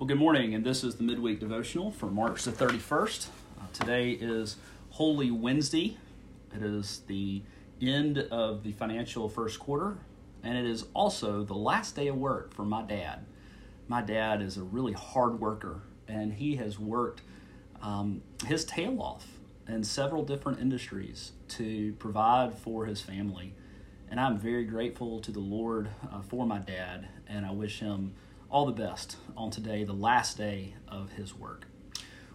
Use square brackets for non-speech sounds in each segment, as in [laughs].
Well, good morning, and this is the midweek devotional for March the 31st. Uh, today is Holy Wednesday. It is the end of the financial first quarter, and it is also the last day of work for my dad. My dad is a really hard worker, and he has worked um, his tail off in several different industries to provide for his family. And I'm very grateful to the Lord uh, for my dad, and I wish him all the best on today, the last day of his work.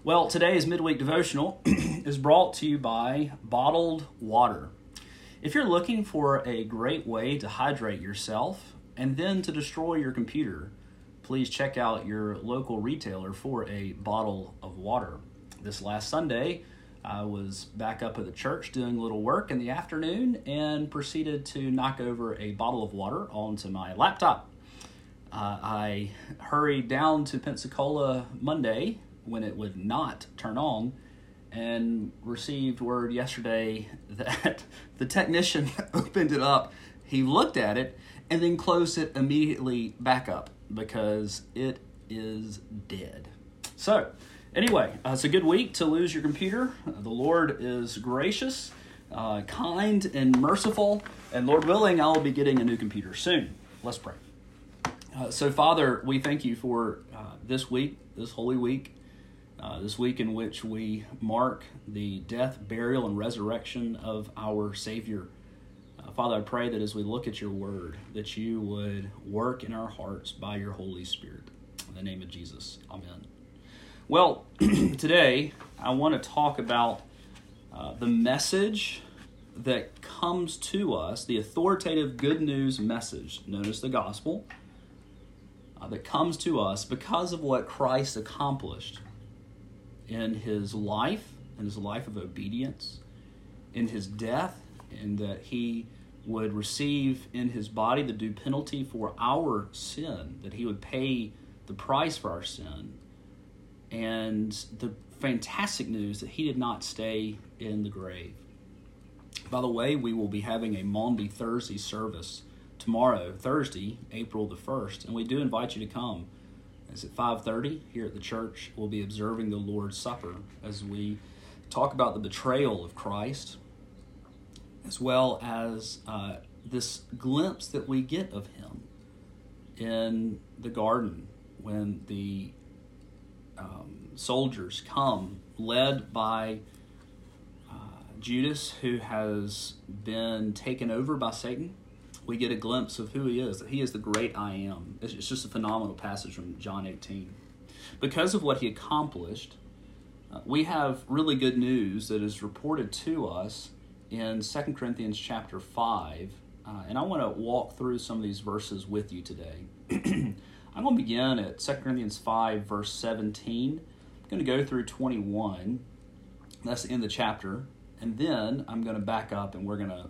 Well, today's midweek devotional [clears throat] is brought to you by Bottled Water. If you're looking for a great way to hydrate yourself and then to destroy your computer, please check out your local retailer for a bottle of water. This last Sunday, I was back up at the church doing a little work in the afternoon and proceeded to knock over a bottle of water onto my laptop. Uh, I hurried down to Pensacola Monday when it would not turn on and received word yesterday [laughs] that the technician [laughs] opened it up. He looked at it and then closed it immediately back up because it is dead. So, anyway, uh, it's a good week to lose your computer. The Lord is gracious, uh, kind, and merciful, and Lord willing, I'll be getting a new computer soon. Let's pray. Uh, so, Father, we thank you for uh, this week, this holy week, uh, this week in which we mark the death, burial, and resurrection of our Savior. Uh, Father, I pray that as we look at your word, that you would work in our hearts by your Holy Spirit. In the name of Jesus, amen. Well, [clears throat] today I want to talk about uh, the message that comes to us, the authoritative good news message known as the gospel that comes to us because of what Christ accomplished in his life, in his life of obedience, in his death, and that he would receive in his body the due penalty for our sin, that he would pay the price for our sin, and the fantastic news that he did not stay in the grave. By the way, we will be having a Maundy Thursday service tomorrow, Thursday, April the 1st, and we do invite you to come. It's at 5:30 here at the church. We'll be observing the Lord's Supper as we talk about the betrayal of Christ, as well as uh, this glimpse that we get of Him in the garden when the um, soldiers come, led by uh, Judas, who has been taken over by Satan we get a glimpse of who he is, that he is the great I am. It's just a phenomenal passage from John 18. Because of what he accomplished, uh, we have really good news that is reported to us in 2 Corinthians chapter 5. Uh, and I want to walk through some of these verses with you today. [clears throat] I'm going to begin at 2 Corinthians 5, verse 17. I'm going to go through 21. That's the end of the chapter. And then I'm going to back up and we're going to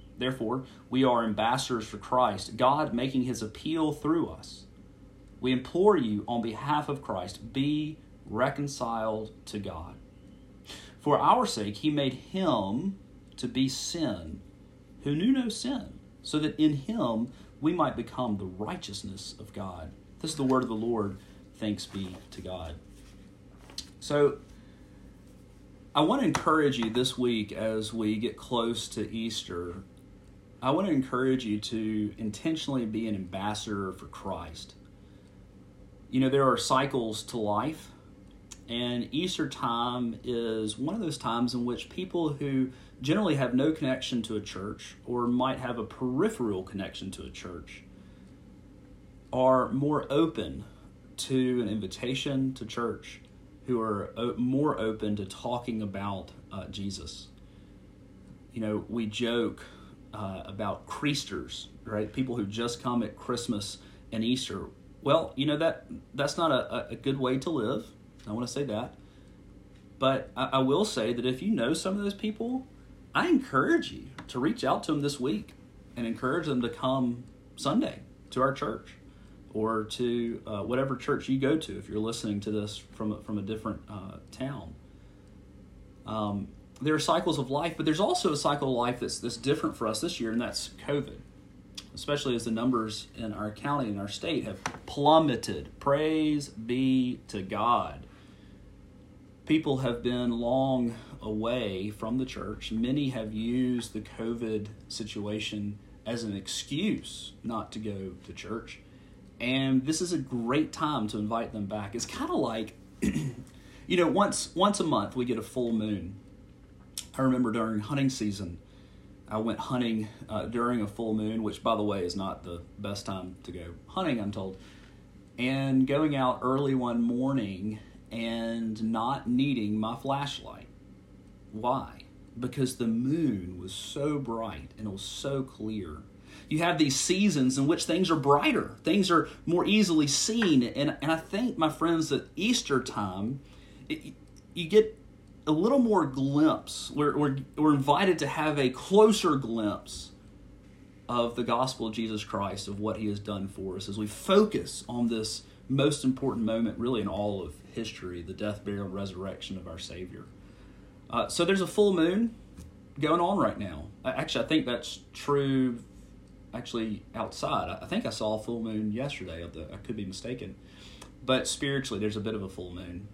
Therefore, we are ambassadors for Christ, God making his appeal through us. We implore you on behalf of Christ, be reconciled to God. For our sake, he made him to be sin who knew no sin, so that in him we might become the righteousness of God. This is the word of the Lord. Thanks be to God. So, I want to encourage you this week as we get close to Easter I want to encourage you to intentionally be an ambassador for Christ. You know, there are cycles to life, and Easter time is one of those times in which people who generally have no connection to a church or might have a peripheral connection to a church are more open to an invitation to church, who are more open to talking about uh, Jesus. You know, we joke uh, about Creasters, right? People who just come at Christmas and Easter. Well, you know that that's not a, a good way to live. I want to say that. But I, I will say that if you know some of those people, I encourage you to reach out to them this week and encourage them to come Sunday to our church or to uh, whatever church you go to if you're listening to this from, from a different uh, town. Um, there are cycles of life, but there's also a cycle of life that's, that's different for us this year, and that's COVID, especially as the numbers in our county and our state have plummeted. Praise be to God. People have been long away from the church. Many have used the COVID situation as an excuse not to go to church. And this is a great time to invite them back. It's kind of like, [clears throat] you know, once once a month we get a full moon. I remember during hunting season, I went hunting uh, during a full moon, which, by the way, is not the best time to go hunting, I'm told. And going out early one morning and not needing my flashlight. Why? Because the moon was so bright and it was so clear. You have these seasons in which things are brighter, things are more easily seen. And, and I think, my friends, at Easter time, it, you get a little more glimpse. We're, we're, we're invited to have a closer glimpse of the gospel of Jesus Christ, of what he has done for us, as we focus on this most important moment, really, in all of history the death, burial, and resurrection of our Savior. Uh, so there's a full moon going on right now. Actually, I think that's true. Actually, outside, I think I saw a full moon yesterday. I could be mistaken, but spiritually, there's a bit of a full moon.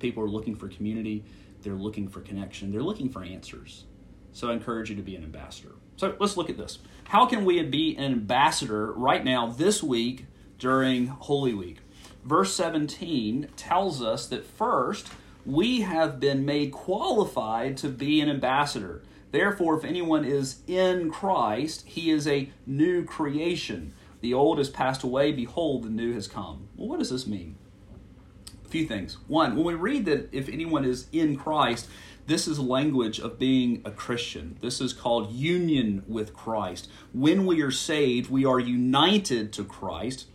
People are looking for community. They're looking for connection. They're looking for answers. So I encourage you to be an ambassador. So let's look at this. How can we be an ambassador right now, this week, during Holy Week? Verse 17 tells us that first, we have been made qualified to be an ambassador. Therefore, if anyone is in Christ, he is a new creation. The old has passed away, behold, the new has come. Well, what does this mean? Few things. One, when we read that if anyone is in Christ, this is language of being a Christian. This is called union with Christ. When we are saved, we are united to Christ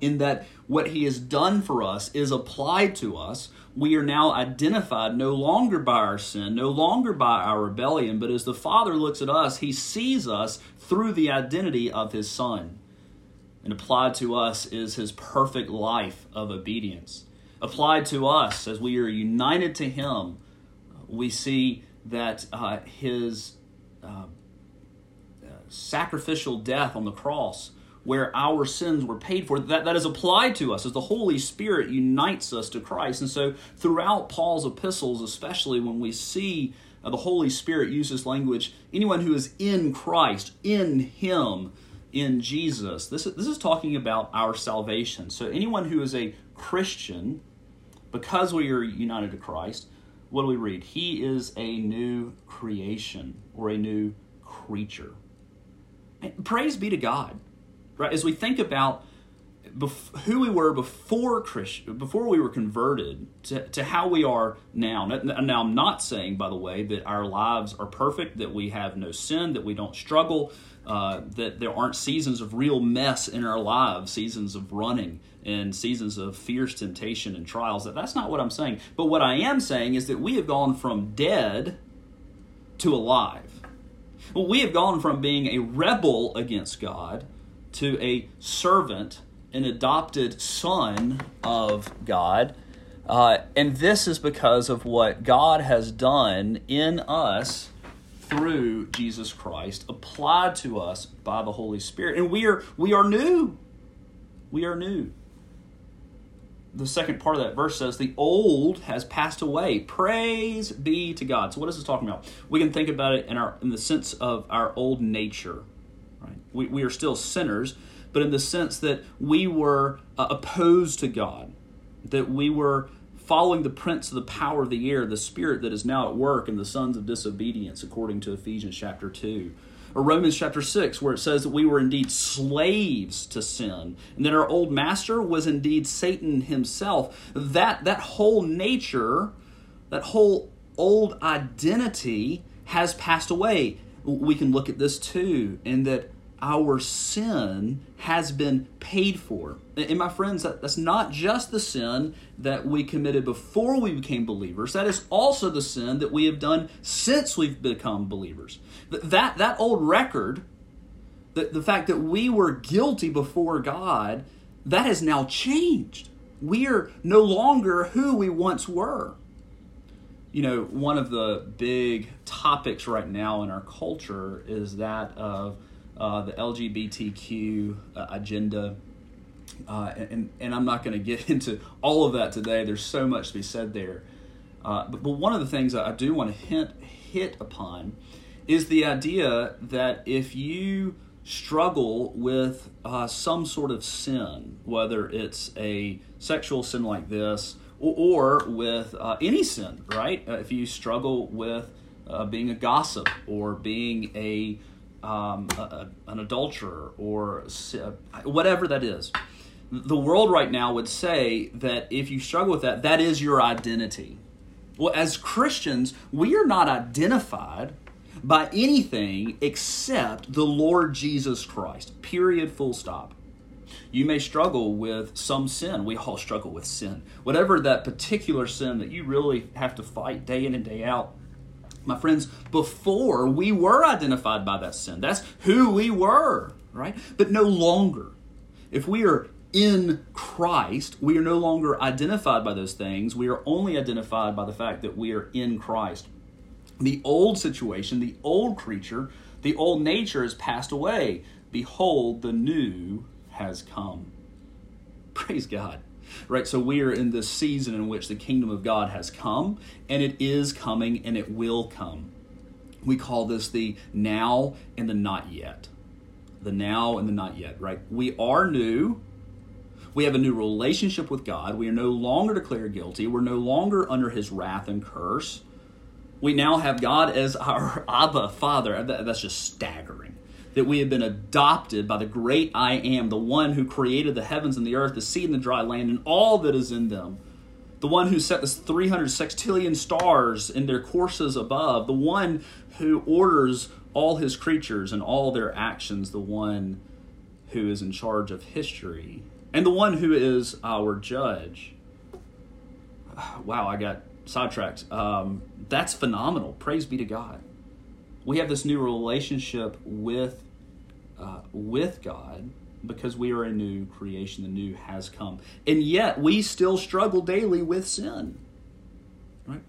in that what he has done for us is applied to us. We are now identified no longer by our sin, no longer by our rebellion, but as the Father looks at us, he sees us through the identity of his Son. And applied to us is his perfect life of obedience. Applied to us as we are united to him, we see that uh, his uh, uh, sacrificial death on the cross where our sins were paid for. That, that is applied to us as the Holy Spirit unites us to Christ. And so, throughout Paul's epistles, especially when we see uh, the Holy Spirit use this language, anyone who is in Christ, in Him, in Jesus, this is, this is talking about our salvation. So, anyone who is a Christian, because we are united to Christ, what do we read? He is a new creation or a new creature. And praise be to God right? As we think about bef- who we were before Christ, before we were converted, to, to how we are now. Now, I'm not saying, by the way, that our lives are perfect, that we have no sin, that we don't struggle, uh, that there aren't seasons of real mess in our lives, seasons of running and seasons of fierce temptation and trials. That that's not what I'm saying. But what I am saying is that we have gone from dead to alive. Well, we have gone from being a rebel against God to a servant, an adopted son of God. Uh, and this is because of what God has done in us through Jesus Christ, applied to us by the Holy Spirit. And we are we are new. We are new. The second part of that verse says, The old has passed away. Praise be to God. So what is this talking about? We can think about it in our in the sense of our old nature. Right? We, we are still sinners, but in the sense that we were uh, opposed to God, that we were following the prince of the power of the air, the spirit that is now at work in the sons of disobedience, according to Ephesians chapter 2. Or Romans chapter 6, where it says that we were indeed slaves to sin, and that our old master was indeed Satan himself. That, that whole nature, that whole old identity has passed away. We can look at this too, in that our sin has been paid for. And my friends, that's not just the sin that we committed before we became believers. That is also the sin that we have done since we've become believers. That, that old record, the, the fact that we were guilty before God, that has now changed. We are no longer who we once were. You know, one of the big topics right now in our culture is that of uh, the LGBTQ uh, agenda. Uh, and, and I'm not going to get [laughs] into all of that today. There's so much to be said there. Uh, but, but one of the things I do want to hint, hit upon is the idea that if you struggle with uh, some sort of sin, whether it's a sexual sin like this or, or with any sin, right? If you struggle with being a gossip or being a, um, a, a an adulterer or whatever that is, the world right now would say that if you struggle with that, that is your identity. Well, as Christians, we are not identified by anything except the Lord Jesus Christ. Period, full stop. You may struggle with some sin. We all [laughs] struggle with sin. Whatever that particular sin that you really have to fight day in and day out. My friends, before we were identified by that sin. That's who we were, right? But no longer. If we are in Christ, we are no longer identified by those things. We are only identified by the fact that we are in Christ the old situation, the old creature, the old nature has passed away. Behold, the new has come. [laughs] Praise God. Right, so we are in this season in which the kingdom of God has come, and it is coming, and it will come. We call this the now and the not yet. The now and the not yet, right? We are new. We have a new relationship with God. We are no longer declared guilty. We're no longer under his wrath and curse we now have God as our [laughs] Abba Father. That's just staggering. That we have been adopted by the great I am, the one who created the heavens and the earth, the sea and the dry land, and all that is in them. The one who set the 300 sextillion stars in their courses above. The one who orders all his creatures and all their actions. The one who is in charge of history. And the one who is our judge. [sighs] Wow, I got sidetracked. Um, that's phenomenal. Praise be to God. We have this new relationship with uh, with God because we are a new creation. The new has come, and yet we still struggle daily with sin. Right?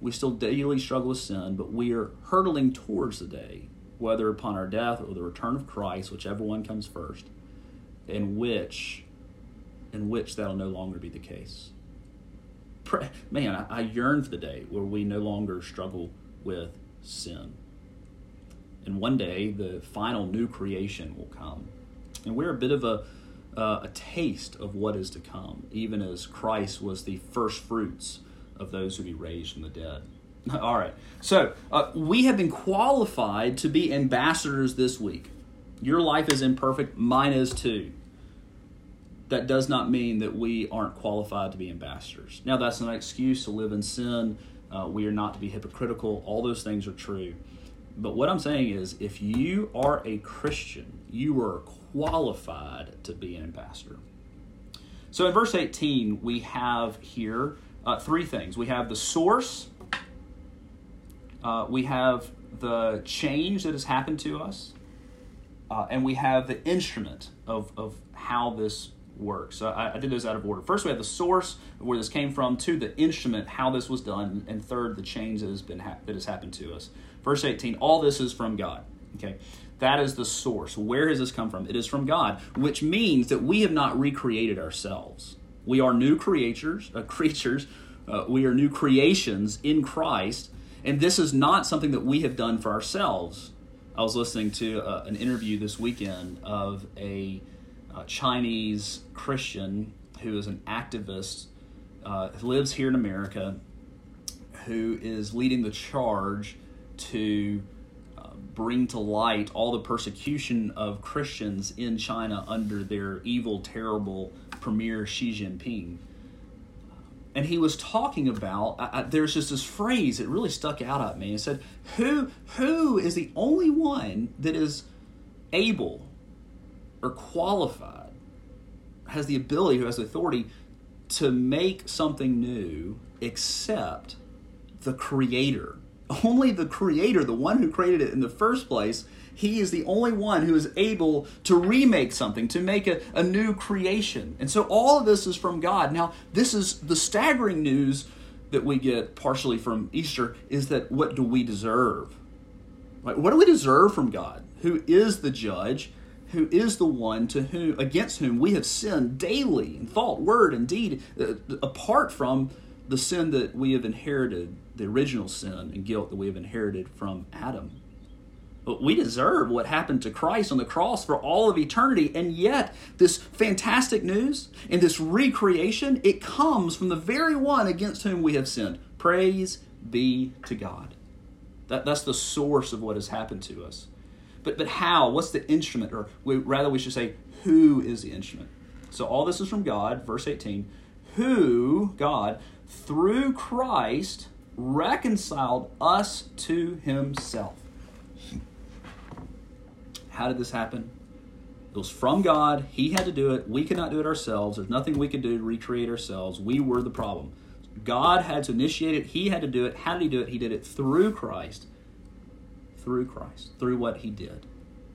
We still daily struggle with sin, but we are hurtling towards the day, whether upon our death or the return of Christ, whichever one comes first, in which, in which that'll no longer be the case man, I, I yearn for the day where we no longer struggle with sin. And one day, the final new creation will come. And we're a bit of a, uh, a taste of what is to come, even as Christ was the first fruits of those who be raised from the dead. [laughs] All right. So, uh, we have been qualified to be ambassadors this week. Your life is imperfect, mine is too that does not mean that we aren't qualified to be ambassadors. Now, that's not an excuse to live in sin. Uh, we are not to be hypocritical. All those things are true. But what I'm saying is, if you are a Christian, you are qualified to be an ambassador. So in verse 18, we have here uh, three things we have the source, uh, we have the change that has happened to us, uh, and we have the instrument of, of how this works. So I, I, did those out of order. First, we have the source where this came from. Two, the instrument, how this was done, and third, the change that has been ha- that has happened to us. Verse 18. All this is from God. Okay, that is the source. Where has this come from? It is from God, which means that we have not recreated ourselves. We are new creatures. Uh, [laughs] creatures. Uh, we are new creations in Christ, and this is not something that we have done for ourselves. I was listening to uh, an interview this weekend of a uh, Chinese Christian who is an activist, uh, lives here in America, who is leading the charge to uh, bring to light all the persecution of Christians in China under their evil, terrible premier Xi Jinping. And he was talking about. I, I, there's just this phrase that really stuck out at me. He said, "Who who is the only one that is able or qualified, has the ability, who has the authority to make something new except the creator. Only the creator, the one who created it in the first place, he is the only one who is able to remake something, to make a, a new creation. And so all of this is from God. Now, this is the staggering news that we get partially from Easter is that what do we deserve? Right? What do we deserve from God, who is the judge, who is the one to whom against whom we have sinned daily in thought, word, and deed, uh, apart from the sin that we have inherited, the original sin and guilt that we have inherited from Adam. But we deserve what happened to Christ on the cross for all of eternity. And yet, this fantastic news and this recreation, it comes from the very one against whom we have sinned. Praise be to God. That, that's the source of what has happened to us. But, but how? What's the instrument? Or we, rather, we should say, who is the instrument? So all this is from God, verse 18. Who, God, through Christ, reconciled us to himself how did this happen? It was from God. He had to do it. We could not do it ourselves. There's nothing we could do to recreate ourselves. We were the problem. God had to initiate it. He had to do it. How did he do it? He did it through Christ. Through Christ. Through what he did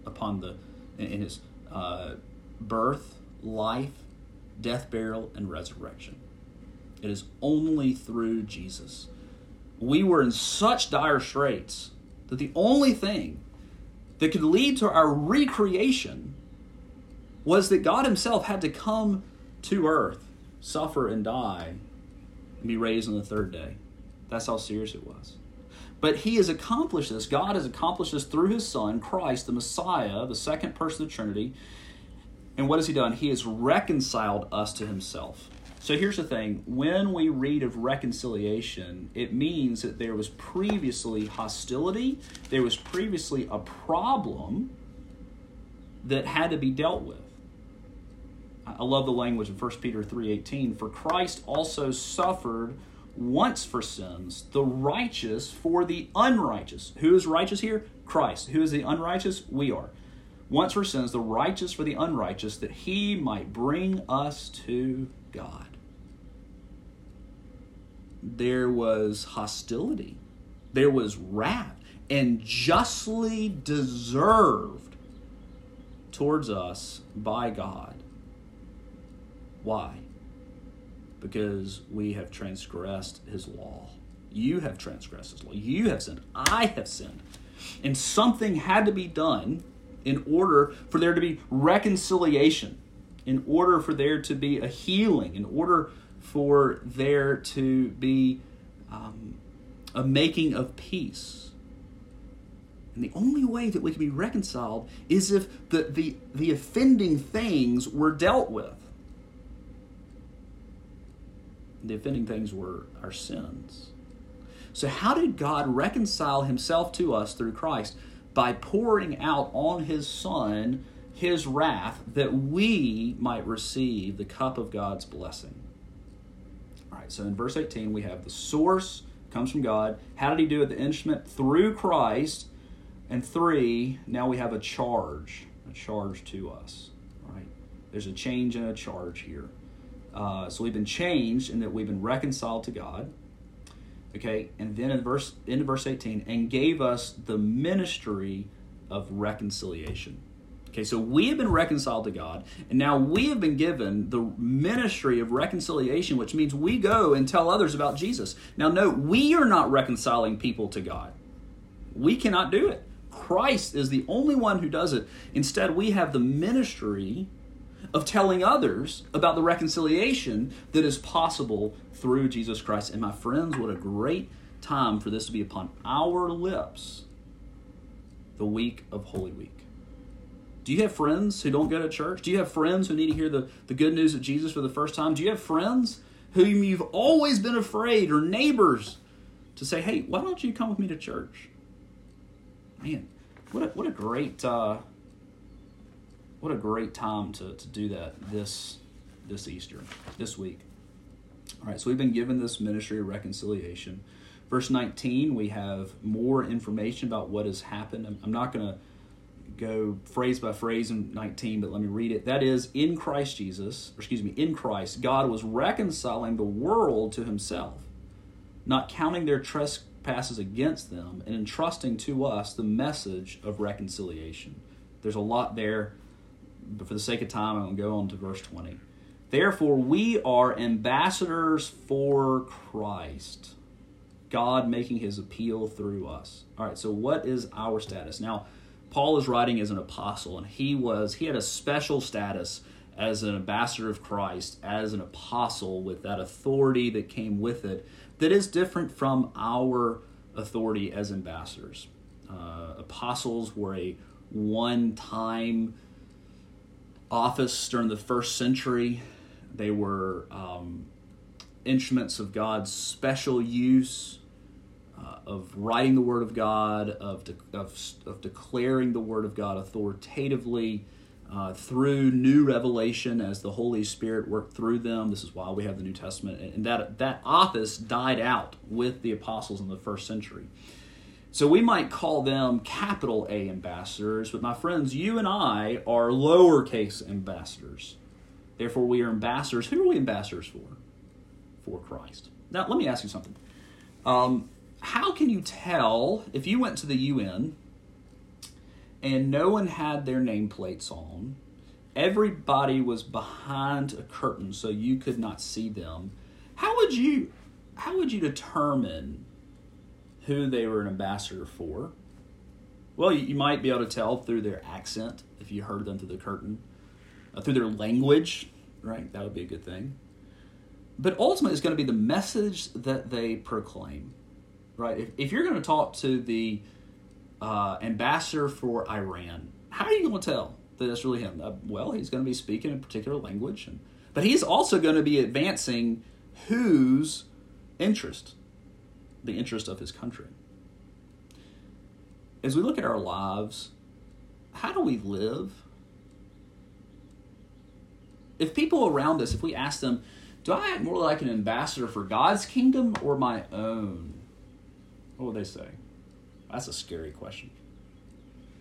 upon the in his uh, birth, life, death, burial, and resurrection. It is only through Jesus. We were in such dire straits that the only thing that could lead to our recreation was that God Himself had to come to earth, suffer and die, and be raised on the third day. That's how serious it was. But He has accomplished this. God has accomplished this through His Son, Christ, the Messiah, the second person of the Trinity. And what has He done? He has reconciled us to Himself. So here's the thing when we read of reconciliation, it means that there was previously hostility, there was previously a problem that had to be dealt with. I love the language of 1 Peter 3:18 for Christ also suffered once for sins, the righteous for the unrighteous. Who is righteous here? Christ. Who is the unrighteous? We are. Once for sins, the righteous for the unrighteous, that he might bring us to God there was hostility, there was wrath, and justly deserved towards us by God. Why? Because we have transgressed his law. You have transgressed his law. You have sinned. I have sinned. And something had to be done in order for there to be reconciliation, in order for there to be a healing, in order for there to be um, a making of peace. And the only way that we can be reconciled is if the, the, the offending things were dealt with. The offending things were our sins. So, how did God reconcile himself to us through Christ? By pouring out on his Son his wrath that we might receive the cup of God's blessing. All right, so in verse 18, we have the source comes from God. How did he do it? The instrument through Christ. And three, now we have a charge, a charge to us. Right? There's a change and a charge here. Uh, so we've been changed in that we've been reconciled to God. Okay, and then in verse into verse 18, and gave us the ministry of reconciliation. Okay, so we have been reconciled to God, and now we have been given the ministry of reconciliation, which means we go and tell others about Jesus. Now, note, we are not reconciling people to God. We cannot do it. Christ is the only one who does it. Instead, we have the ministry of telling others about the reconciliation that is possible through Jesus Christ. And my friends, what a great time for this to be upon our lips the week of Holy Week. Do you have friends who don't go to church? Do you have friends who need to hear the, the good news of Jesus for the first time? Do you have friends whom you've always been afraid or neighbors to say, hey, why don't you come with me to church? Man, what a, what a great uh, what a great time to, to do that this this Easter, this week. All right, so we've been given this ministry of reconciliation. Verse 19, we have more information about what has happened. I'm, I'm not going to go phrase by phrase in 19, but let me read it. That is, in Christ Jesus, or excuse me, in Christ, God was reconciling the world to himself, not counting their trespasses against them, and entrusting to us the message of reconciliation. There's a lot there, but for the sake of time, I'm going to go on to verse 20. Therefore, we are ambassadors for Christ, God making his appeal through us. All right, so what is our status? Now, Paul is writing as an apostle, and he was he had a special status as an ambassador of Christ, as an apostle with that authority that came with it, that is different from our authority as ambassadors. Uh, apostles were a one-time office during the first century. They were um, instruments of God's special use uh, of writing the Word of God, of, de- of, of declaring the Word of God authoritatively uh, through new revelation as the Holy Spirit worked through them. This is why we have the New Testament. And that, that office died out with the apostles in the first century. So we might call them capital A ambassadors, but my friends, you and I are lowercase ambassadors. Therefore, we are ambassadors. Who are we ambassadors for? For Christ. Now, let me ask you something. Um, how can you tell if you went to the UN and no one had their nameplates on, everybody was behind a curtain so you could not see them? How would you how would you determine who they were an ambassador for? Well, you, might be able to tell through their accent if you heard them through the curtain, uh, through their language, right? That would be a good thing. But ultimately, it's going to be the message that they proclaim right? If, if you're going to talk to the uh, ambassador for Iran, how are you going to tell that it's really him? Uh, well, he's going to be speaking a particular language, and, but he's also going to be advancing whose interest? The interest of his country. As we look at our lives, how do we live? If people around us, if we ask them, do I act more like an ambassador for God's kingdom or my own? What would they say? That's a scary question.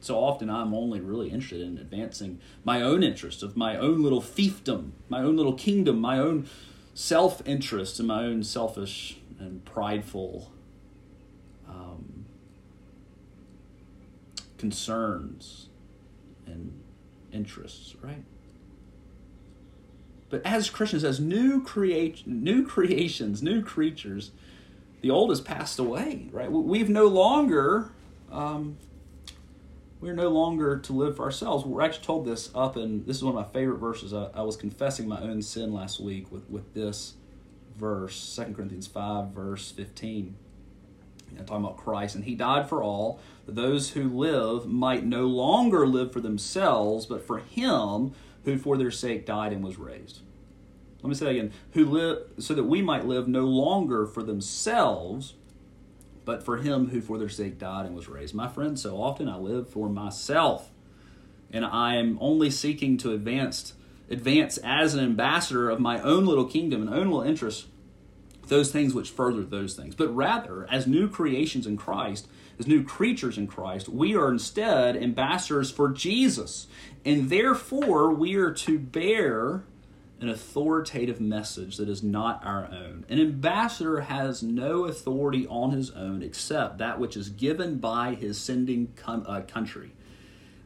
So often I'm only really interested in advancing my own interest of my own little fiefdom, my own little kingdom, my own self interest, and my own selfish and prideful um, concerns and interests, right? But as Christians, as new create new creations, new creatures, the old has passed away, right? We've no longer, um, we're no longer to live for ourselves. We're actually told this up, and this is one of my favorite verses. I, I was confessing my own sin last week with, with this verse, 2 Corinthians 5, verse 15. You know, talking about Christ, and He died for all, that those who live might no longer live for themselves, but for Him who for their sake died and was raised. Let me say that again. Who live so that we might live no longer for themselves, but for him who for their sake died and was raised. My friend, so often I live for myself. And I am only seeking to advance advance as an ambassador of my own little kingdom and own little interests, those things which further those things. But rather, as new creations in Christ, as new creatures in Christ, we are instead ambassadors for Jesus. And therefore, we are to bear an authoritative message that is not our own. An ambassador has no authority on his own except that which is given by his sending com- uh, country.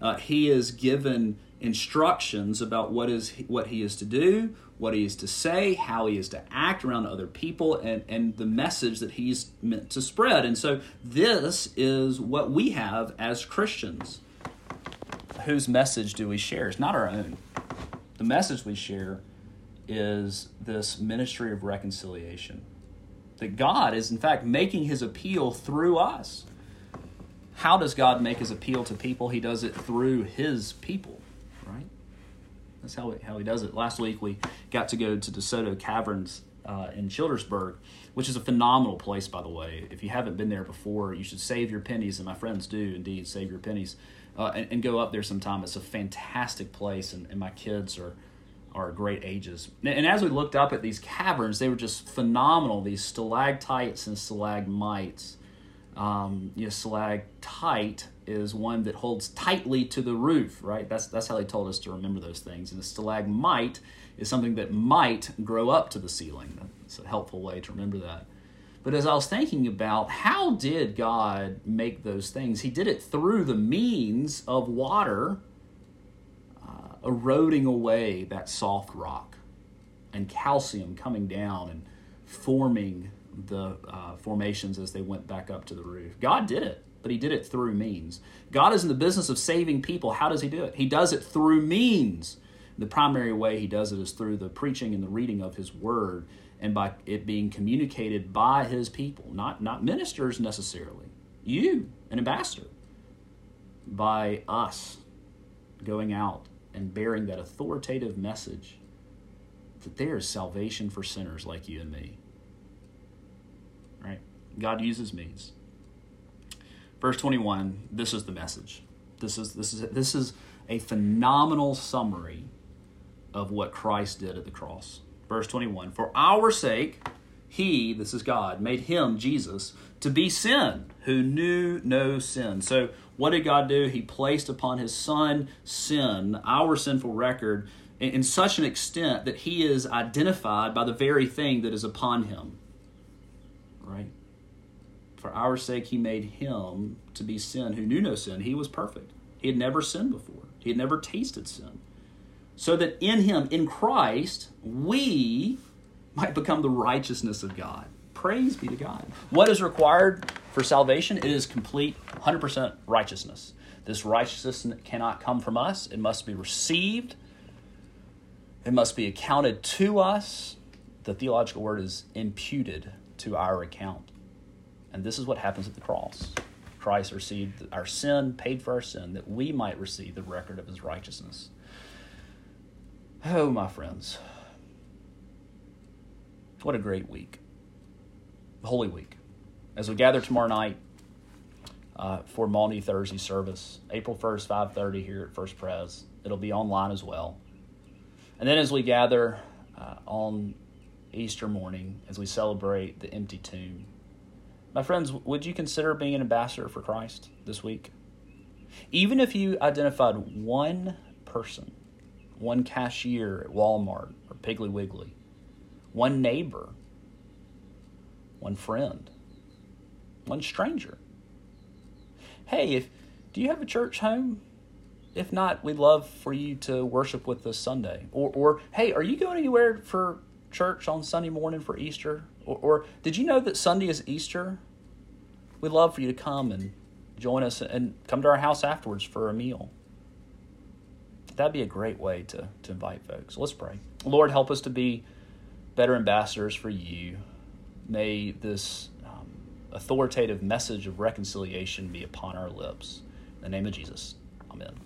Uh, he is given instructions about what is what he is to do, what he is to say, how he is to act around other people, and, and the message that he's meant to spread. And so, this is what we have as Christians. Whose message do we share? It's not our own. The message we share is this ministry of reconciliation. That God is, in fact, making his appeal through us. How does God make his appeal to people? He does it through his people? That's how he, how he does it. Last week we got to go to DeSoto Caverns uh, in Childersburg, which is a phenomenal place, by the way. If you haven't been there before, you should save your pennies, and my friends do indeed save your pennies, uh, and, and, go up there sometime. It's a fantastic place, and, and my kids are are great ages. And as we looked up at these caverns, they were just phenomenal. These stalactites and stalagmites. Um, you know, stalactite is one that holds tightly to the roof, right? That's that's how they told us to remember those things. And a stalagmite is something that might grow up to the ceiling. That's a helpful way to remember that. But as I was thinking about how did God make those things, He did it through the means of water uh, eroding away that soft rock and calcium coming down and forming the uh, formations as they went back up to the roof. God did it, but He did it through means. God is in the business of saving people. How does He do it? He does it through means. The primary way He does it is through the preaching and the reading of His Word and by it being communicated by His people, not, not ministers necessarily. You, an ambassador, by us going out and bearing that authoritative message that there is salvation for sinners like you and me. God uses means. Verse 21, this is the message. This is this is this is a phenomenal summary of what Christ did at the cross. Verse 21, for our sake he, this is God, made him Jesus to be sin who knew no sin. So what did God do? He placed upon his son sin, our sinful record, in such an extent that he is identified by the very thing that is upon him. Right? For our sake, he made him to be sin who knew no sin. He was perfect. He had never sinned before, he had never tasted sin. So that in him, in Christ, we might become the righteousness of God. Praise be to God. What is required for salvation? It is complete 100% righteousness. This righteousness cannot come from us, it must be received it must be accounted to us. The theological word is imputed to our account. And this is what happens at the cross. Christ received our sin, paid for our sin, that we might receive the record of his righteousness. Oh, my friends. What a great week. Holy Week. As we gather tomorrow night uh, for Maundy Thursday service, April 1st, 5.30 here at First Pres. It'll be online as well. And then as we gather uh, on Easter morning, as we celebrate the empty tomb, my friends, would you consider being an ambassador for Christ this week? Even if you identified one person, one cashier at Walmart or Piggly Wiggly, one neighbor, one friend, one stranger. Hey, if do you have a church home if not, we'd love for you to worship with us Sunday. Or, or hey, are you going anywhere for church on Sunday morning for Easter? Or, or did you know that Sunday is Easter? We'd love for you to come and join us and come to our house afterwards for a meal. That'd be a great way to, to invite folks. Let's pray. Lord, help us to be better ambassadors for you. May this um, authoritative message of reconciliation be upon our lips. In the name of Jesus, amen.